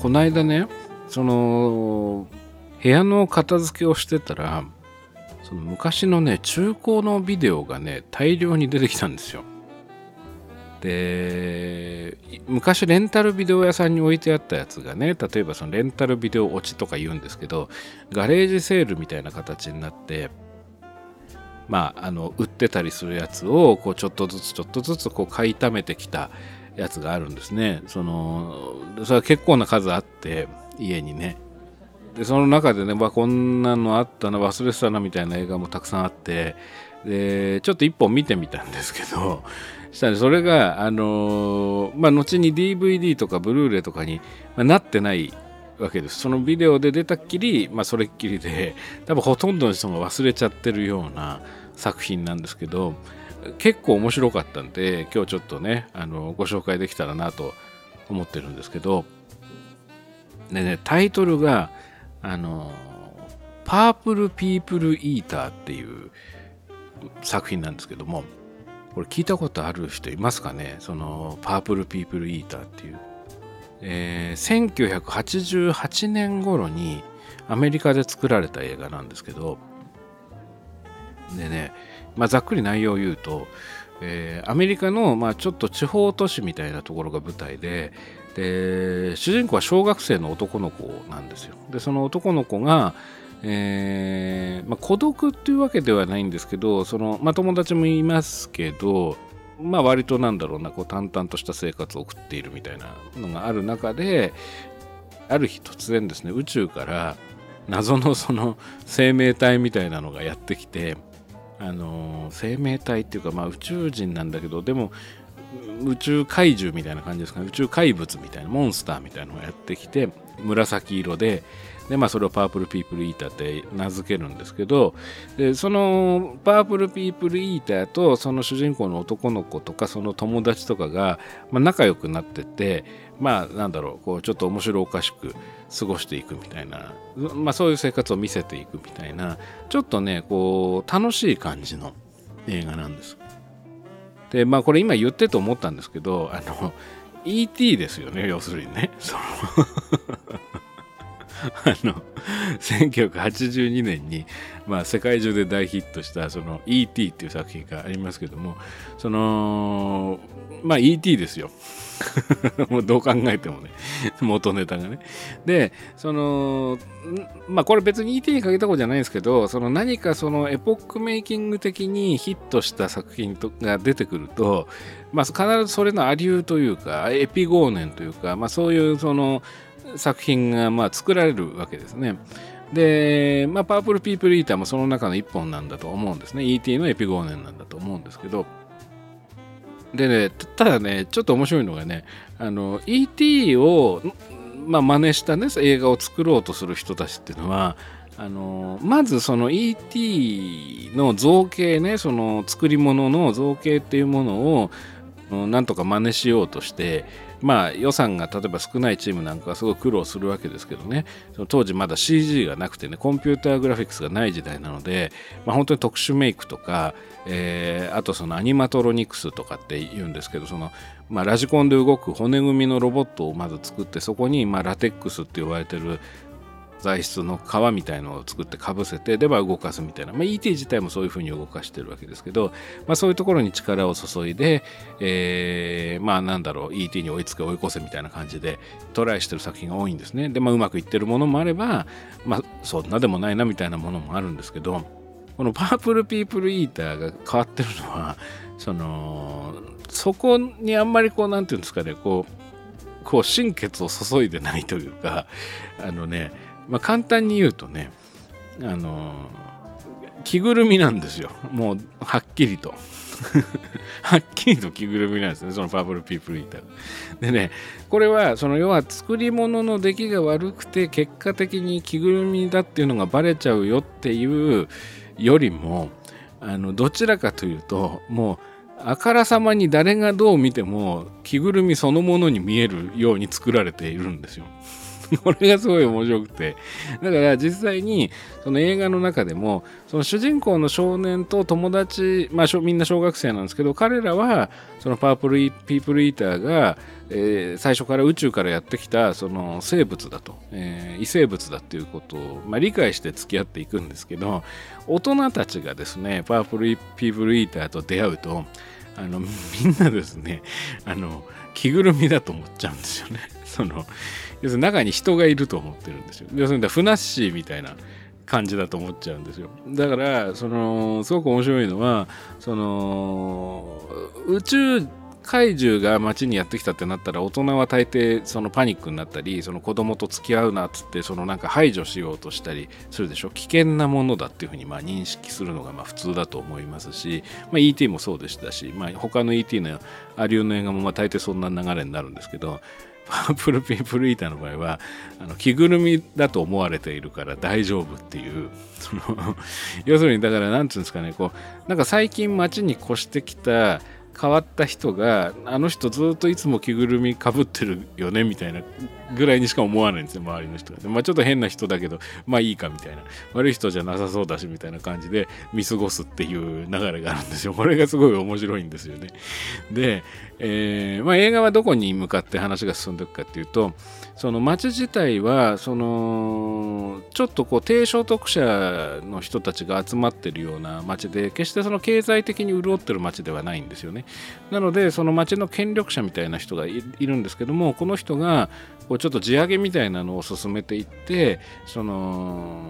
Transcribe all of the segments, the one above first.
この間ねその部屋の片付けをしてたらその昔のね中古のビデオがね大量に出てきたんですよ。で昔レンタルビデオ屋さんに置いてあったやつがね例えばそのレンタルビデオ落ちとか言うんですけどガレージセールみたいな形になってまああの売ってたりするやつをこうちょっとずつちょっとずつこう買いためてきたやつがあるんですねそのそれは結構な数あって家にねでその中でね、まあ、こんなのあったな忘れてたなみたいな映画もたくさんあってでちょっと一本見てみたんですけど したらそれが、あの、まあ、後に DVD とかブルーレイとかに、ま、なってないわけです。そのビデオで出たっきり、まあ、それっきりで、多分ほとんどの人が忘れちゃってるような作品なんですけど、結構面白かったんで、今日ちょっとね、あのご紹介できたらなと思ってるんですけど、でね、タイトルが、あの、パープルピープルイーターっていう作品なんですけども、これ聞いたことある人いますかね？そのパープルピープルイーターっていう。えー、1988年頃にアメリカで作られた映画なんですけど、でね、まあ、ざっくり内容を言うと、えー、アメリカの、まあ、ちょっと地方都市みたいなところが舞台でで主人公は小学生の男の子なんですよ。でその男の子が、えー、まあ、孤独っていうわけではないんですけどその、まあ、友達もいますけど、まあ、割となんだろうなこう淡々とした生活を送っているみたいなのがある中である日突然ですね宇宙から謎のその生命体みたいなのがやってきてあの生命体っていうか、まあ、宇宙人なんだけどでも宇宙怪獣みたいな感じですかね。宇宙怪物みたいなモンスターみたいなのがやってきて紫色でで、まあ、それをパープルピープルイーターって名付けるんですけどでそのパープルピープルイーターとその主人公の男の子とかその友達とかが、まあ、仲良くなっててまあなんだろうこうちょっと面白おかしく過ごしていくみたいな、まあ、そういう生活を見せていくみたいなちょっとねこう楽しい感じの映画なんです。でまあこれ今言ってと思ったんですけどあの ET ですよね要するにね。その あの1982年に、まあ、世界中で大ヒットしたその E.T. っていう作品がありますけどもそのまあ E.T. ですよ もうどう考えてもね元ネタがねでそのまあこれ別に E.T. にかけたことじゃないんですけどその何かそのエポックメイキング的にヒットした作品とが出てくるとまあ必ずそれのアリューというかエピゴーネンというかまあそういうその作品がまあ作られるわけですね。で、まあ、パープルピープルイーターもその中の一本なんだと思うんですね。E.T. のエピゴーネンなんだと思うんですけど、でね、ただね、ちょっと面白いのがね、あの、E.T. を、まあ、真似したね、映画を作ろうとする人たちっていうのは、あのまずその E.T. の造形ねその作り物の造形っていうものをなんとか真似しようとしてまあ予算が例えば少ないチームなんかはすごい苦労するわけですけどね。その当時まだ CG がなくてねコンピューターグラフィックスがない時代なので、まあ、本当に特殊メイクとか、えー、あとそのアニマトロニクスとかって言うんですけどその、まあ、ラジコンで動く骨組みのロボットをまず作ってそこにまあラテックスって呼ばれてる材質の皮みたいのを作ってかぶせてでは動かすみたいな、まあ、ET 自体もそういうふうに動かしてるわけですけど、まあ、そういうところに力を注いで、えー、まあなんだろう ET に追いつけ追い越せみたいな感じでトライしてる作品が多いんですね。で、まあ、うまくいってるものもあれば、まあ、そんなでもないなみたいなものもあるんですけどこのパープルピープルイーターが変わってるのはそのそこにあんまりこうなんていうんですかねこうこう心血を注いでないというかあのねまあ、簡単に言うとね、あの着ぐるみなんですよ。もう、はっきりと。はっきりと着ぐるみなんですね、そのパープルピープルイーター。でね、これは、その要は作り物の出来が悪くて、結果的に着ぐるみだっていうのがバレちゃうよっていうよりも、あのどちらかというと、もう、あからさまに誰がどう見ても着ぐるみそのものに見えるように作られているんですよ。これがすごい面白くてだから実際にその映画の中でもその主人公の少年と友達、まあ、みんな小学生なんですけど彼らはそのパープルピープルイーターが、えー、最初から宇宙からやってきたその生物だと、えー、異生物だっていうことを、まあ、理解して付き合っていくんですけど大人たちがですねパープルピープルイーターと出会うとあのみんなですねあの着ぐるみだと思っちゃうんですよね。その要するに中に人がいると思ってるんですよ。要するにフナッシーみたいな感じだと思っちゃうんですよ。だからそのすごく面白いのはその宇宙怪獣が街にやってきたってなったら大人は大抵そのパニックになったりその子供と付き合うなっつってそのなんか排除しようとしたりするでしょ危険なものだっていうふうにま認識するのがま普通だと思いますし、まあ、ET もそうでしたし、まあ、他の ET のアリューの映画もま大抵そんな流れになるんですけどパープルピープルイーターの場合はあの着ぐるみだと思われているから大丈夫っていう その要するにだから何て言うんですかねこうなんか最近街に越してきた変わった人があの人ずっといつも着ぐるみかぶってるよねみたいなぐらいにしか思わないんですよ周りの人が、まあ、ちょっと変な人だけどまあいいかみたいな。悪い人じゃなさそうだしみたいな感じで見過ごすっていう流れがあるんですよ。これがすごい面白いんですよね。で、えー、まあ、映画はどこに向かって話が進んでいくかっていうとその街自体はそのちょっとこう低所得者の人たちが集まってるような街で決してその経済的に潤ってる街ではないんですよね。なのでその町の権力者みたいな人がいるんですけどもこの人がこうちょっと地上げみたいなのを進めていってその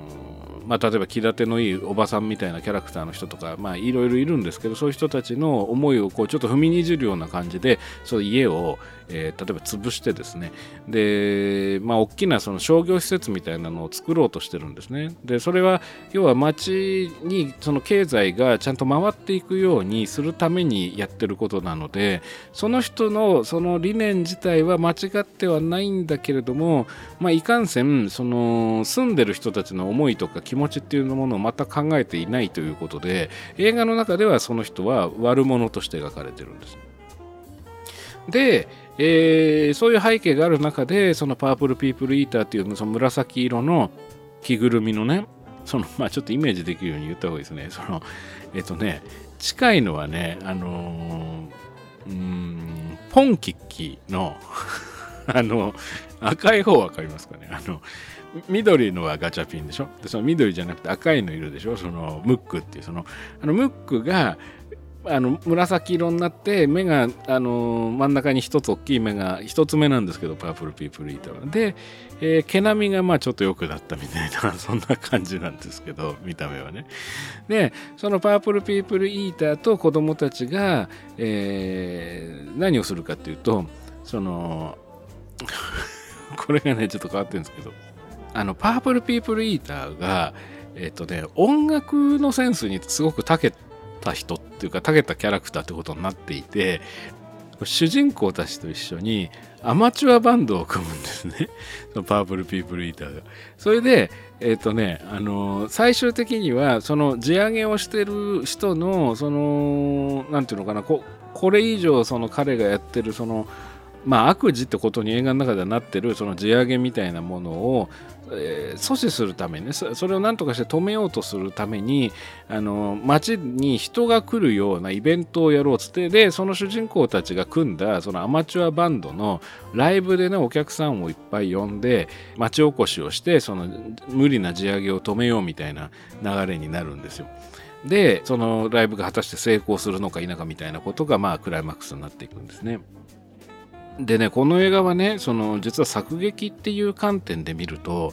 まあ、例えば気立てのいいおばさんみたいなキャラクターの人とか、まあ、いろいろいるんですけどそういう人たちの思いをこうちょっと踏みにじるような感じでそう家をえー、例えば潰してですねで、まあ、大きなその商業施設みたいなのを作ろうとしてるんですねでそれは要は町にその経済がちゃんと回っていくようにするためにやってることなのでその人のその理念自体は間違ってはないんだけれども、まあ、いかんせんその住んでる人たちの思いとか気持ちっていうものをまた考えていないということで映画の中ではその人は悪者として描かれてるんです。で、えー、そういう背景がある中でそのパープルピープルイーターっていうその紫色の着ぐるみのねそのまあちょっとイメージできるように言った方がいいですね。そのえっ、とね近いのはねあのー、うんポンキッキの あの赤い方分かりますかね。あの緑のはガチャピンでしょ。でその緑じゃなくて赤いのいるでしょ。そのムックっていうそのあのムックがあの紫色になって目があの真ん中に一つ大きい目が一つ目なんですけどパープルピープルイーターで、えー、毛並みがまあちょっと良くなったみたいな そんな感じなんですけど見た目はね。でそのパープルピープルイーターと子供たちが、えー、何をするかっていうとその これがねちょっと変わってるんですけどあのパープルピープルイーターがえっ、とね音楽のセンスにすごく長けてた人っていうか長けたキャラクターってことになっていて主人公たちと一緒にアマチュアバンドを組むんですね。パープルピープルイーターが。それで、えっ、ー、とね、あのー、最終的には、その地上げをしてる人の、その、なんていうのかな、ここれ以上、その彼がやってる、その、まあ、悪事ってことに映画の中ではなってるその地上げみたいなものを、えー、阻止するためにねそれを何とかして止めようとするためにあの街に人が来るようなイベントをやろうつってでその主人公たちが組んだそのアマチュアバンドのライブでねお客さんをいっぱい呼んで町おこしをしてその無理な地上げを止めようみたいな流れになるんですよ。でそのライブが果たして成功するのか否かみたいなことがまあクライマックスになっていくんですね。でねこの映画はねその実は作劇っていう観点で見ると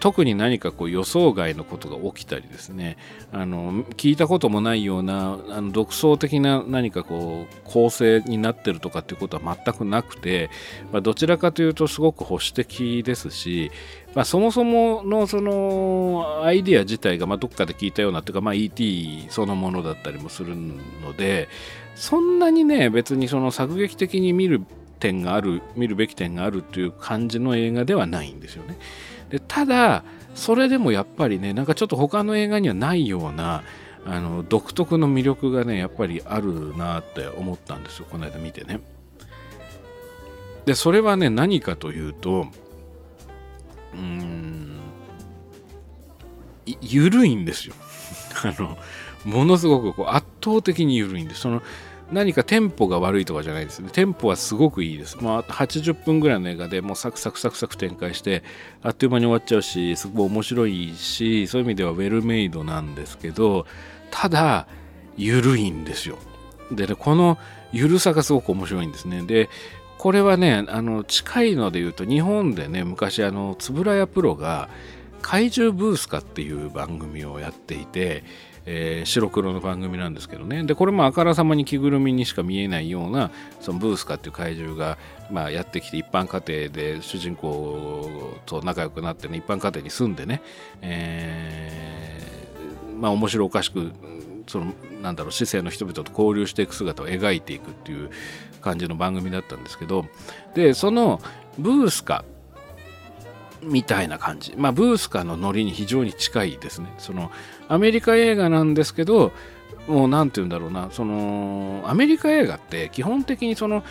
特に何かこう予想外のことが起きたりですねあの聞いたこともないようなあの独創的な何かこう構成になってるとかっていうことは全くなくて、まあ、どちらかというとすごく保守的ですし、まあ、そもそものそのアイディア自体がまどっかで聞いたようなというか、まあ、ET そのものだったりもするのでそんなにね別にその作劇的に見る点がある見るべき点があるという感じの映画ではないんですよね。でただそれでもやっぱりねなんかちょっと他の映画にはないようなあの独特の魅力がねやっぱりあるなって思ったんですよこの間見てね。でそれはね何かというとうーん緩いんですよ あのものすごくこう圧倒的に緩いんですその何かテンポが悪いとかじゃないですね。テンポはすごくいいです。まあ、80分ぐらいの映画でもうサクサクサクサク展開して、あっという間に終わっちゃうし、すごい面白いし、そういう意味ではウェルメイドなんですけど、ただ、緩いんですよ。でね、この緩さがすごく面白いんですね。で、これはね、あの、近いので言うと、日本でね、昔、あの、円谷プロが、怪獣ブースカっていう番組をやっていて、えー、白黒の番組なんですけどねでこれもあからさまに着ぐるみにしか見えないようなそのブースカっていう怪獣が、まあ、やってきて一般家庭で主人公と仲良くなってね一般家庭に住んでね、えー、まあ面白おかしくそのなんだろう市政の人々と交流していく姿を描いていくっていう感じの番組だったんですけどでそのブースカみたいな感じ。まあ、ブースカのノリに非常に近いですね。その、アメリカ映画なんですけど、もう何て言うんだろうな、その、アメリカ映画って基本的にその、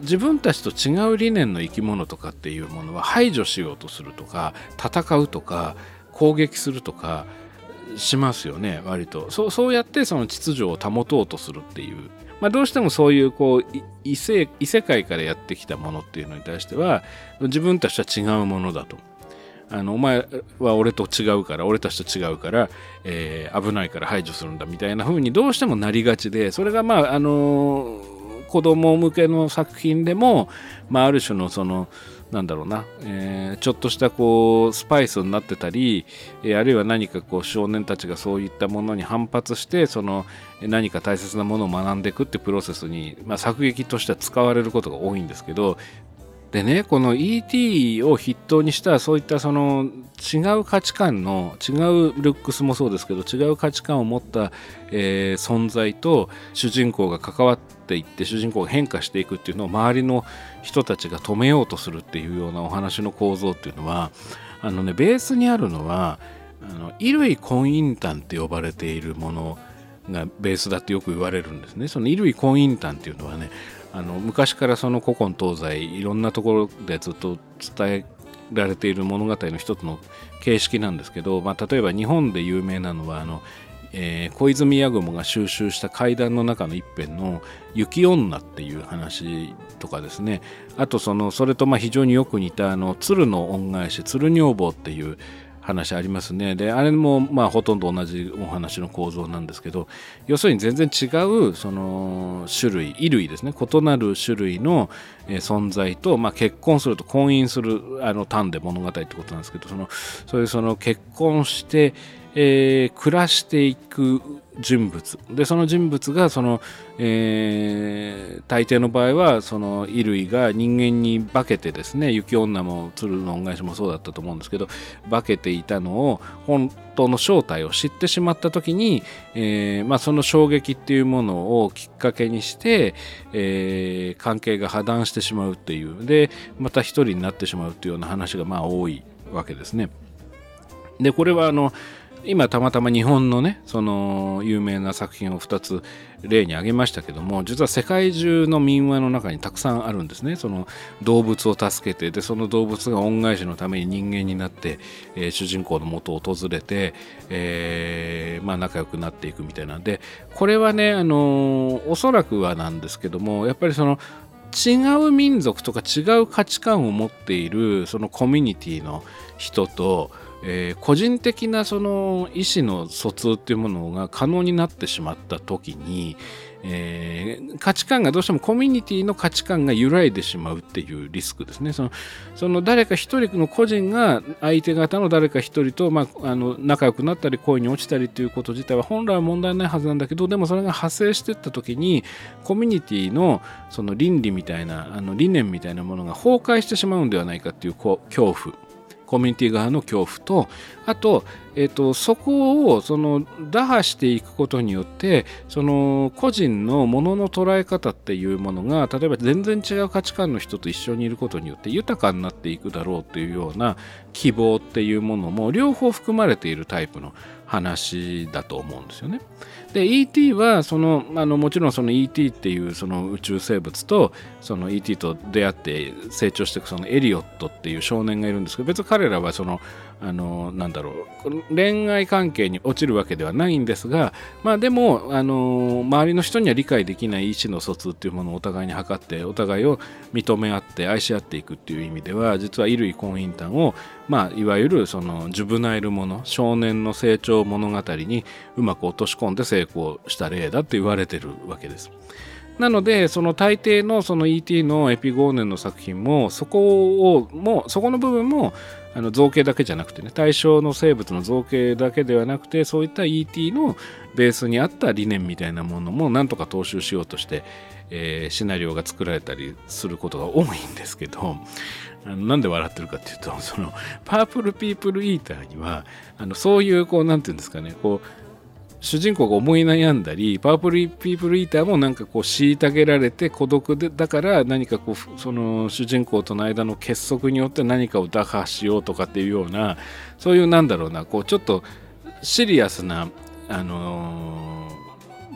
自分たちと違う理念の生き物とかっていうものは排除しようとするとか、戦うとか、攻撃するとか、しますよね割とそうそうやってその秩序を保とうとするっていうまあ、どうしてもそういうこう異世界からやってきたものっていうのに対しては自分たちは違うものだと。あのお前は俺と違うから俺たちと違うから、えー、危ないから排除するんだみたいな風にどうしてもなりがちでそれがまああのー、子供向けの作品でも、まあ、ある種のそのなんだろうな、えー、ちょっとしたこうスパイスになってたり、えー、あるいは何かこう少年たちがそういったものに反発してその何か大切なものを学んでいくってプロセスに、まあ、作劇としては使われることが多いんですけどでねこの ET を筆頭にしたそういったその違う価値観の違うルックスもそうですけど違う価値観を持った、えー、存在と主人公が関わっていって主人公が変化していくっていうのを周りの人たちが止めようとするっていうようなお話の構造っていうのはあのねベースにあるのはあの衣類婚姻譚って呼ばれているものがベースだってよく言われるんですね。その衣類婚姻譚っていうのはねあの昔からその古今東西いろんなところでずっと伝えられている物語の一つの形式なんですけど、まあ、例えば日本で有名なのはあの、えー、小泉八雲が収集した怪談の中の一編の「雪女」っていう話とかですね。あとそのそれとまあ非常によく似たあの鶴の恩返し鶴女房っていう話ありますね。で、あれもまあほとんど同じお話の構造なんですけど、要するに全然違うその種類、衣類ですね、異なる種類の存在と、まあ、結婚すると婚姻するあの単で物語ってことなんですけど、そのそういうその結婚して、えー、暮らしていく人物でその人物がその、えー、大抵の場合はその衣類が人間に化けてですね雪女も鶴の恩返しもそうだったと思うんですけど化けていたのを本当の正体を知ってしまった時に、えーまあ、その衝撃っていうものをきっかけにして、えー、関係が破談してしまうっていうでまた一人になってしまうっていうような話がまあ多いわけですね。でこれはあの今たまたま日本のねその有名な作品を2つ例に挙げましたけども実は世界中の民話の中にたくさんあるんですね。その動物を助けてでその動物が恩返しのために人間になって、えー、主人公のもとを訪れて、えー、まあ、仲良くなっていくみたいな。んでこれはねあのおそらくはなんですけどもやっぱりその違う民族とか違う価値観を持っているそのコミュニティの人とえー、個人的なその意思の疎通っていうものが可能になってしまった時に、えー、価値観がどうしてもコミュニティの価値観が揺らいでしまうっていうリスクですね。そのその誰か一人の個人が相手方の誰か一人と、まあ、あの仲良くなったり恋に落ちたりっていうこと自体は本来は問題ないはずなんだけどでもそれが派生していった時にコミュニティのその倫理みたいなあの理念みたいなものが崩壊してしまうんではないかっていう恐怖コミュニティ側の恐怖とあと、えーと、そこをその打破していくことによってその個人のものの捉え方っていうものが例えば全然違う価値観の人と一緒にいることによって豊かになっていくだろうっていうような希望っていうものも両方含まれているタイプの話だと思うんですよね。で ET はそのあのもちろんその ET っていうその宇宙生物とその ET と出会って成長していくそのエリオットっていう少年がいるんですけど別に彼らはそのあのなんだろう恋愛関係に落ちるわけではないんですがまあでもあの周りの人には理解できない意思の疎通っていうものをお互いに図ってお互いを認め合って愛し合っていくっていう意味では実は衣類婚姻譚をまあいわゆるそのジュブナイルもの少年の成長物語にうまく落とし込んで成功した例だって言われてるわけです。なのでその大抵のその ET のエピゴーネンの作品もそこをもそこの部分もあの造形だけじゃなくてね対象の生物の造形だけではなくてそういった ET のベースにあった理念みたいなものもなんとか踏襲しようとして、えー、シナリオが作られたりすることが多いんですけどあのなんで笑ってるかっていうとそのパープルピープルイーターにはあのそういうこう何て言うんですかねこう主人公が思い悩んだりパープルピープルイーターもなんかこう虐げられて孤独でだから何かこうその主人公との間の結束によって何かを打破しようとかっていうようなそういうなんだろうなこうちょっとシリアスな、あの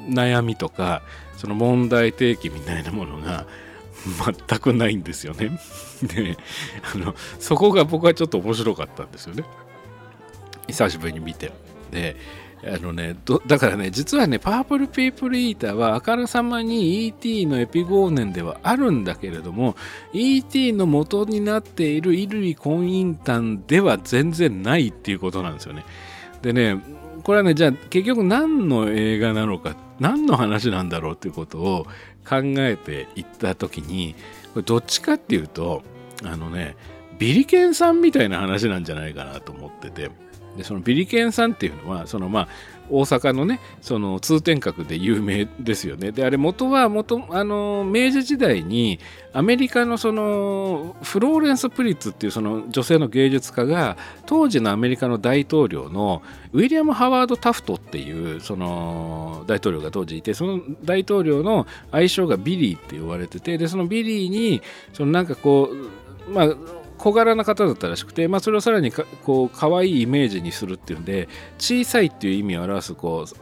ー、悩みとかその問題提起みたいなものが全くないんですよね。であのそこが僕はちょっと面白かったんですよね。久しぶりに見て。であのね、だからね、実はね、パープルピープルイーターはあからさまに ET のエピゴーネンではあるんだけれども、ET の元になっている衣類婚姻譚では全然ないっていうことなんですよね。でね、これはね、じゃあ結局何の映画なのか、何の話なんだろうっていうことを考えていった時に、これどっちかっていうと、あのね、ビリケンさんみたいな話なんじゃないかなと思ってて、でそのビリケンさんっていうのはそのまあ大阪のねその通天閣で有名ですよね。であれ元は元あの明治時代にアメリカのそのフローレンス・プリッツっていうその女性の芸術家が当時のアメリカの大統領のウィリアム・ハワード・タフトっていうその大統領が当時いてその大統領の愛称がビリーって呼ばれててでそのビリーにそのなんかこうまあ小柄な方だったらしくて、まあ、それをさらにかこう可愛いイメージにするっていうんで小さいっていう意味を表すこう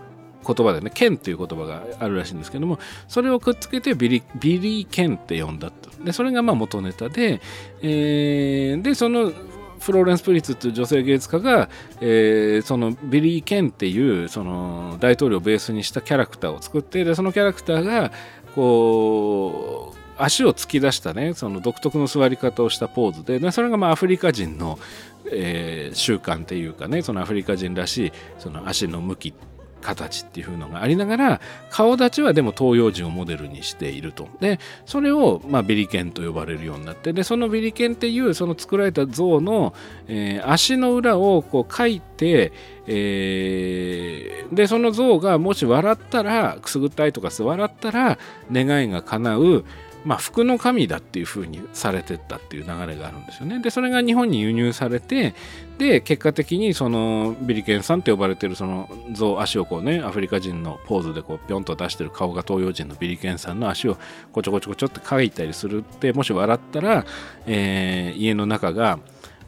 言葉でね、ケンっていう言葉があるらしいんですけども、それをくっつけてビリビリーケンって呼んだと。で、それがまあ元ネタで、えー、で、そのフローレンス・プリッツっていう女性芸術家が、えー、そのビリケンっていうその大統領をベースにしたキャラクターを作ってでそのキャラクターがこう足を突き出したねその独特の座り方をしたポーズで、ね、それがまあアフリカ人の、えー、習慣っていうかねそのアフリカ人らしいその足の向き形っていうのがありながら顔立ちはでも東洋人をモデルにしていると。でそれを、まあ、ビリケンと呼ばれるようになってでそのビリケンっていうその作られた像の、えー、足の裏をこう描いて、えー、でその像がもし笑ったらくすぐったいとか笑ったら願いが叶うまあ、服の神だっていう風にされてったっていう流れがあるんですよね。でそれが日本に輸入されてで結果的にそのビリケンさんって呼ばれてるその像足をこうねアフリカ人のポーズでこうピョンと出してる顔が東洋人のビリケンさんの足をこちょこちょこちょって描いたりするってもし笑ったら、えー、家の中が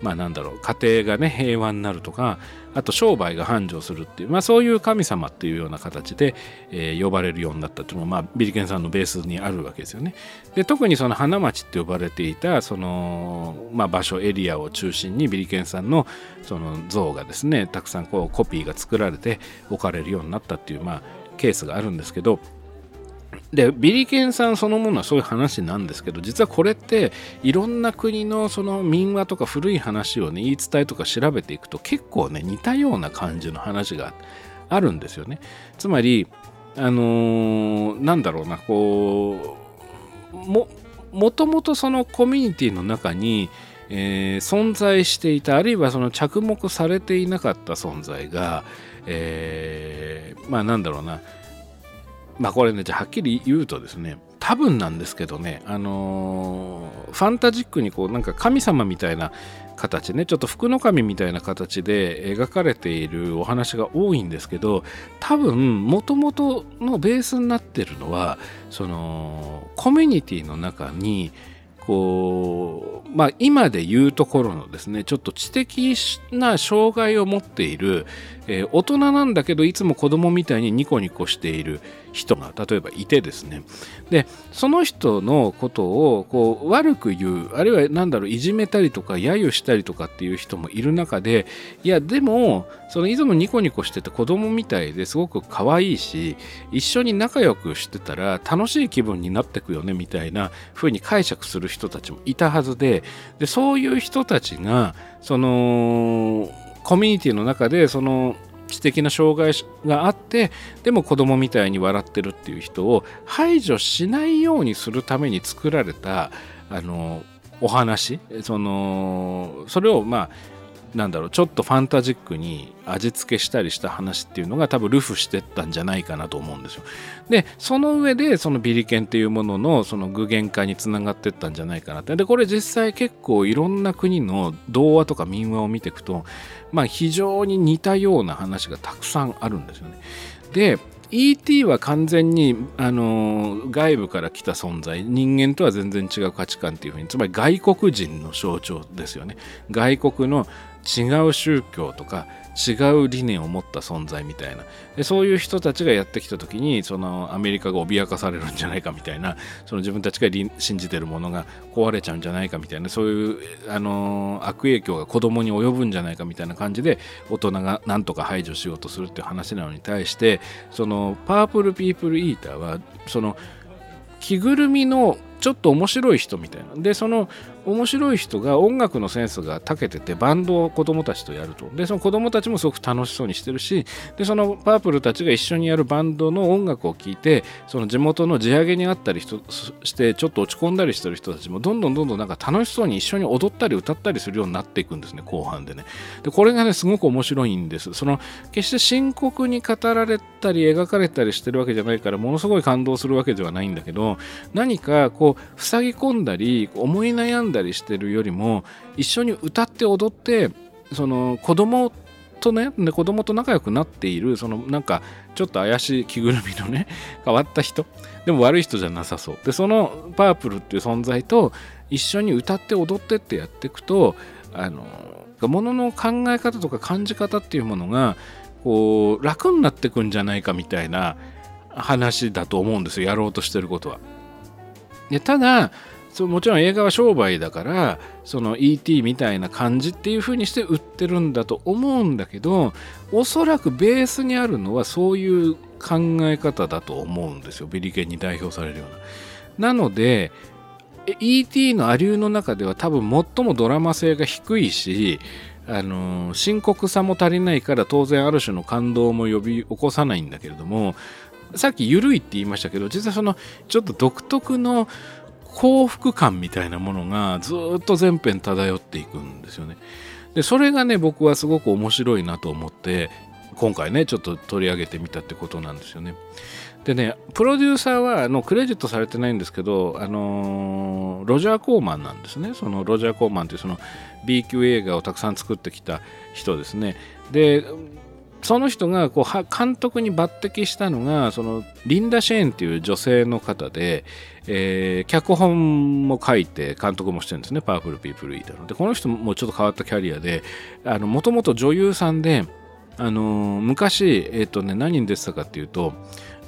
まあなんだろう家庭がね平和になるとかあと商売が繁盛するっていう、まあ、そういう神様っていうような形で、えー、呼ばれるようになったっていうのも、まあ、ビリケンさんのベースにあるわけですよね。で特にその花町って呼ばれていたその、まあ、場所エリアを中心にビリケンさんのその像がですねたくさんこうコピーが作られて置かれるようになったっていう、まあ、ケースがあるんですけどでビリケンさんそのものはそういう話なんですけど実はこれっていろんな国のその民話とか古い話をね言い伝えとか調べていくと結構ね似たような感じの話があるんですよね。つまりあのー、なんだろうなこうももともとそのコミュニティの中に、えー、存在していたあるいはその着目されていなかった存在が、えー、まあなんだろうなまあこれね、じゃはっきり言うとですね、多分なんですけどね、あのー、ファンタジックにこうなんか神様みたいな形ねちょっと福の神みたいな形で描かれているお話が多いんですけど多分もともとのベースになってるのはそのコミュニティの中にこうまあ今で言うところのですねちょっと知的な障害を持っている、えー、大人なんだけどいつも子供みたいにニコニコしている人が例えばいてですね。でその人のことをこう悪く言うあるいは何だろういじめたりとか揶揄したりとかっていう人もいる中でいやでもそのいつもニコニコしてて子供みたいですごく可愛いし一緒に仲良くしてたら楽しい気分になってくよねみたいな風に解釈する人たちもいたはずででそういう人たちがそのコミュニティの中でその知的な障害があってでも子供みたいに笑ってるっていう人を排除しないようにするために作られたあのお話。そのそれをまあなんだろうちょっとファンタジックに味付けしたりした話っていうのが多分ルフしてったんじゃないかなと思うんですよ。でその上でそのビリケンっていうもののその具現化につながってったんじゃないかなってでこれ実際結構いろんな国の童話とか民話を見ていくとまあ非常に似たような話がたくさんあるんですよね。で E.T. は完全に、あの外部から来た存在人間とは全然違う価値観っていうふうにつまり外国人の象徴ですよね外国の違う宗教とか違う理念を持った存在みたいな。でそういう人たちがやってきた時にそのアメリカが脅かされるんじゃないかみたいなその自分たちが信じてるものが壊れちゃうんじゃないかみたいなそういうあの悪影響が子供に及ぶんじゃないかみたいな感じで大人が何とか排除しようとするっていう話なのに対してそのパープルピープルイーターはその着ぐるみのちょっと面白い人みたいな。でその面白い人が音楽のセンスが長けててバンドを子供たちとやると。でその子供たちもすごく楽しそうにしてるしでそのパープルたちが一緒にやるバンドの音楽を聴いてその地元の地上げにあったりしてちょっと落ち込んだりしてる人たちもどんどんどんどんなんか楽しそうに一緒に踊ったり歌ったりするようになっていくんですね後半でね。でこれがねすごく面白いんです。その決して深刻に語られたり描かれたりしてるわけじゃないからものすごい感動するわけではないんだけど何かこう塞ぎ込んだり思い悩んだりしてるよりも一緒に歌って踊ってその子供とねで子供と仲良くなっているそのなんかちょっと怪しい着ぐるみのね 変わった人でも悪い人じゃなさそうでそのパープルっていう存在と一緒に歌って踊ってってやっていくとあのものの考え方とか感じ方っていうものがこう楽になってくんじゃないかみたいな話だと思うんですよやろうとしてることは。でただそもちろん映画は商売だからその ET みたいな感じっていう風にして売ってるんだと思うんだけどおそらくベースにあるのはそういう考え方だと思うんですよビリケンに代表されるような。なので ET のアリューの中では多分最もドラマ性が低いしあの深刻さも足りないから当然ある種の感動も呼び起こさないんだけれどもさっき緩いって言いましたけど実はそのちょっと独特の幸福感みたいなものがずっと全編漂っていくんですよね。でそれがね僕はすごく面白いなと思って今回ねちょっと取り上げてみたってことなんですよね。でねプロデューサーはあのクレジットされてないんですけど、あのー、ロジャー・コーマンなんですねそのロジャー・コーマンっていうその B 級映画をたくさん作ってきた人ですねでその人がこう監督に抜擢したのがそのリンダ・シェーンっていう女性の方で、えー、脚本も書いて監督もしてるんですねパワフル・ピープル・イーターの。でこの人もちょっと変わったキャリアでもともと女優さんで、あのー、昔、えーとね、何に出てたかっていうと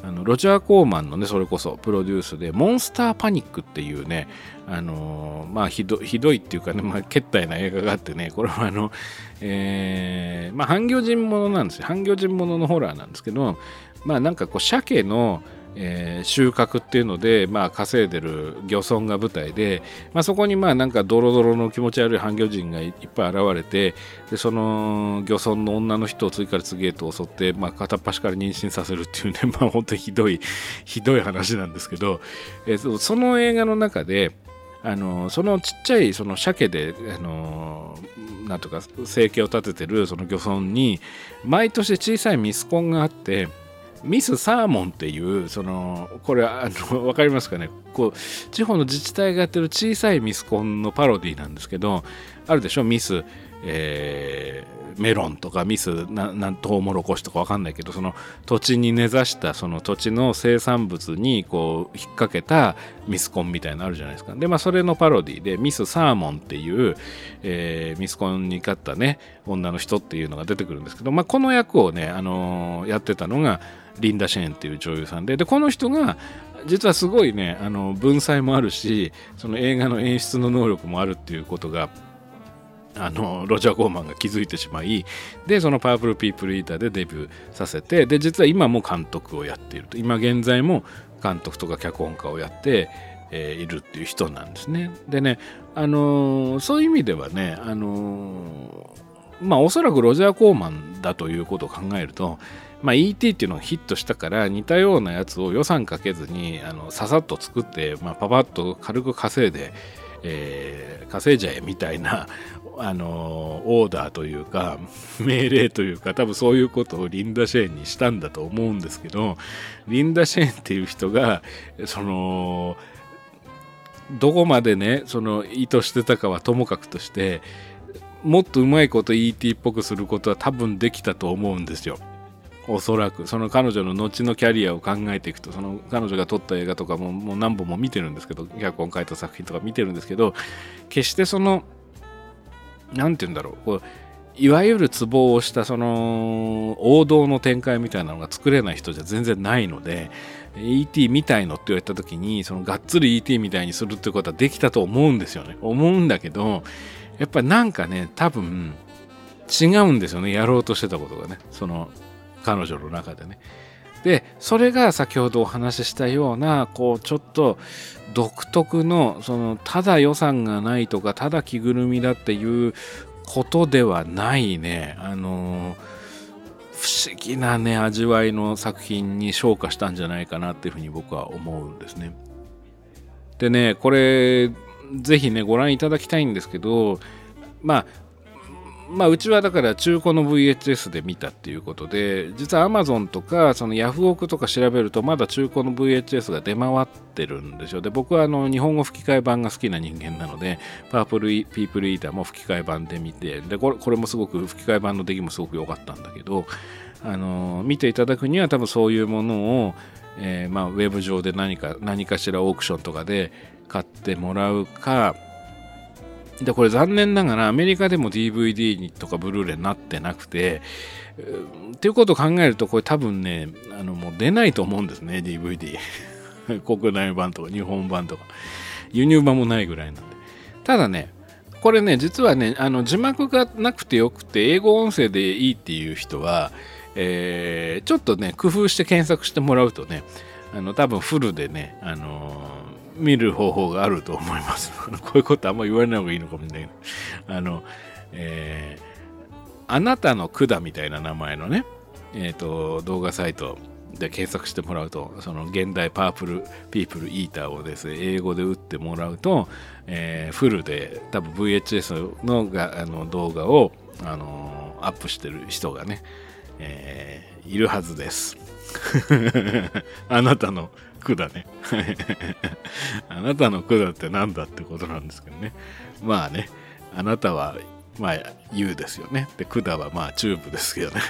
あのロジャー・コーマンのねそれこそプロデュースでモンスター・パニックっていうねあのまあひどひどいっていうかね、まあ、けったいな映画があってねこれはあの、えー、まあ半魚人ものなんですよ。半魚人もののホラーなんですけどまあなんかこう鮭のえー、収穫っていうので、まあ、稼いでる漁村が舞台で、まあ、そこにまあなんかドロドロの気持ち悪い半魚人がいっぱい現れてでその漁村の女の人を次から次へと襲って、まあ、片っ端から妊娠させるっていうね、まあ、本当にひどいひどい話なんですけど、えー、その映画の中であのそのちっちゃいその鮭であのなんとか生計を立ててるその漁村に毎年小さいミスコンがあってミス・サーモンっていうそのこれあの分かりますかね？こう地方の自治体がやってる小さいミスコンのパロディなんですけどあるでしょ？ミス、えー、メロンとかミスななトウモロコシとか分かんないけどその土地に根ざしたその土地の生産物にこう引っ掛けたミスコンみたいなのあるじゃないですか。でまあそれのパロディでミス・サーモンっていう、えー、ミスコンに勝ったね女の人っていうのが出てくるんですけど、まあ、この役をね、あの、やってたのがリンダ・シェーンっていう女優さんででこの人が実はすごいねあの文才もあるしその映画の演出の能力もあるっていうことがあのロジャー・ゴーマンが気づいてしまいでそのパープル・ピープル・イーターでデビューさせてで実は今も監督をやっていると。今現在も監督とか脚本家をやって、え、いるっていう人なんですね。でねあのー、そういう意味ではねあのー、まあおそらくロジャー・コーマンだということを考えるとまあ、ET っていうのがヒットしたから似たようなやつを予算かけずにあのささっと作って、まあ、パパッと軽く稼いで、えー、稼いじゃえみたいなあのオーダーというか命令というか多分そういうことをリンダ・シェーンにしたんだと思うんですけどリンダ・シェーンっていう人がそのどこまでねその意図してたかはともかくとしてもっとうまいこと ET っぽくすることは多分できたと思うんですよ。おそらくその彼女の後のキャリアを考えていくとその彼女が撮った映画とかももう何本も見てるんですけど脚本書いた作品とか見てるんですけど決してその何て言うんだろうこういわゆるツボをしたその王道の展開みたいなのが作れない人じゃ全然ないので ET みたいのって言われた時にそのがっつり ET みたいにするってことはできたと思うんですよね。思うんだけどやっぱりなんかね多分違うんですよね。やろうとしてたことがね。その彼女の中でね。でそれが先ほどお話ししたようなこうちょっと独特のそのただ予算がないとかただ着ぐるみだっていうことではないねあの不思議なね味わいの作品に昇華したんじゃないかなっていうふうに僕は思うんですね。でねこれぜひねご覧いただきたいんですけどまあまあ、うちはだから中古の VHS で見たっていうことで実は Amazon とかそのヤフオクとか調べるとまだ中古の VHS が出回ってるんですよ。で僕はあの日本語吹き替え版が好きな人間なのでパープルピープルイーターも吹き替え版で見てでこれこれもすごく吹き替え版の出来もすごく良かったんだけどあの見ていただくには多分そういうものを、えー、まあ、ウェブ上で何か何かしらオークションとかで買ってもらうかで、これ残念ながらアメリカでも DVD とかブルーレイになってなくて、っていうことを考えると、これ多分ね、あのもう出ないと思うんですね、DVD。国内版とか日本版とか。輸入版もないぐらいなんで。ただね、これね、実はね、あの字幕がなくてよくて、英語音声でいいっていう人は、えー、ちょっとね、工夫して検索してもらうとね、あの多分フルでね、あの見る方法があると思います。こういうことあんま言われない方がいいのかもしれないけど、あの、えー、あなたの管みたいな名前のね、えっ、ー、と、動画サイトで検索してもらうと、その原題パープルピープルイーターをですね、英語で打ってもらうと、えー、フルで多分 VHS のがあの動画を、あのアップしてる人がね、えー、いるはずです。あなたの管ね。あなたの管って何だってことなんですけどね。まあね、あなたは、まあ、 You ですよね。で、管はまあ、チューブですけどね。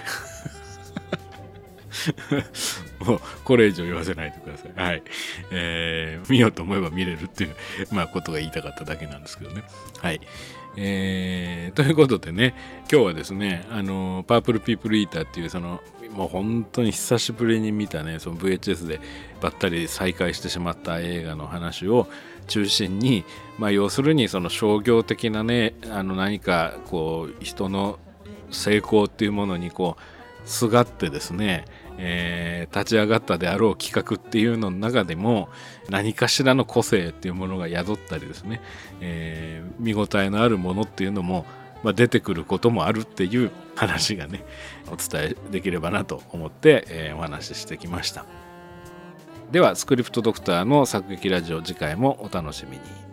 もう、これ以上言わせないでください。はい。えー、見ようと思えば見れるっていう、まあ、ことが言いたかっただけなんですけどね。はい。えー、ということでね、今日はですね、あの、パープルピープルイーターっていう、その、もう本当に久しぶりに見たね、その VHS でばったり再会してしまった映画の話を中心に、まあ、要するにその商業的なね、あの何かこう人の成功っていうものにこうすがってですね、えー、立ち上がったであろう企画っていうのの中でも何かしらの個性っていうものが宿ったりですね、えー、見応えのあるものっていうのもまあ、出てくることもあるっていう話がねお伝えできればなと思って、えー、お話ししてきました。ではスクリプトドクターの作劇ラジオ次回もお楽しみに。